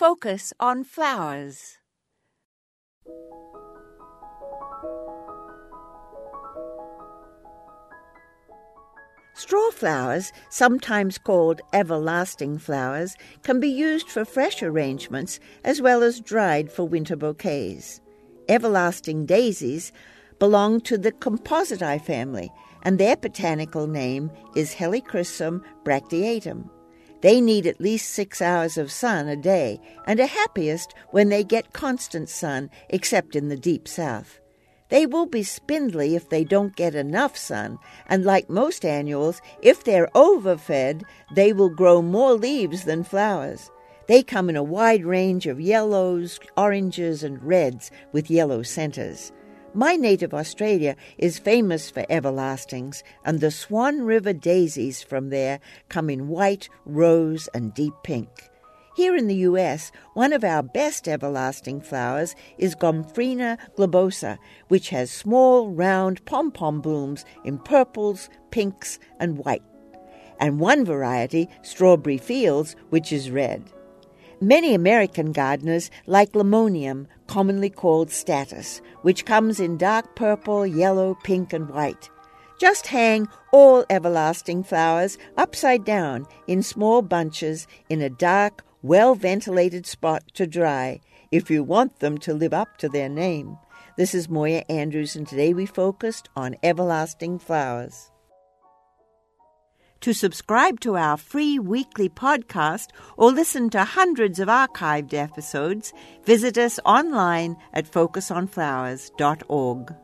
Focus on flowers. Straw flowers, sometimes called everlasting flowers, can be used for fresh arrangements as well as dried for winter bouquets. Everlasting daisies belong to the Compositae family, and their botanical name is Helichrysum bracteatum. They need at least six hours of sun a day and are happiest when they get constant sun, except in the deep south. They will be spindly if they don't get enough sun, and like most annuals, if they're overfed, they will grow more leaves than flowers. They come in a wide range of yellows, oranges, and reds with yellow centers. My native Australia is famous for everlastings, and the Swan River daisies from there come in white, rose, and deep pink. Here in the U.S., one of our best everlasting flowers is Gomphrena globosa, which has small, round pom pom blooms in purples, pinks, and white, and one variety, Strawberry Fields, which is red. Many American gardeners like Limonium, commonly called statice, which comes in dark purple, yellow, pink, and white. Just hang all everlasting flowers upside down in small bunches in a dark, well ventilated spot to dry if you want them to live up to their name. This is Moya Andrews, and today we focused on everlasting flowers. To subscribe to our free weekly podcast or listen to hundreds of archived episodes, visit us online at focusonflowers.org.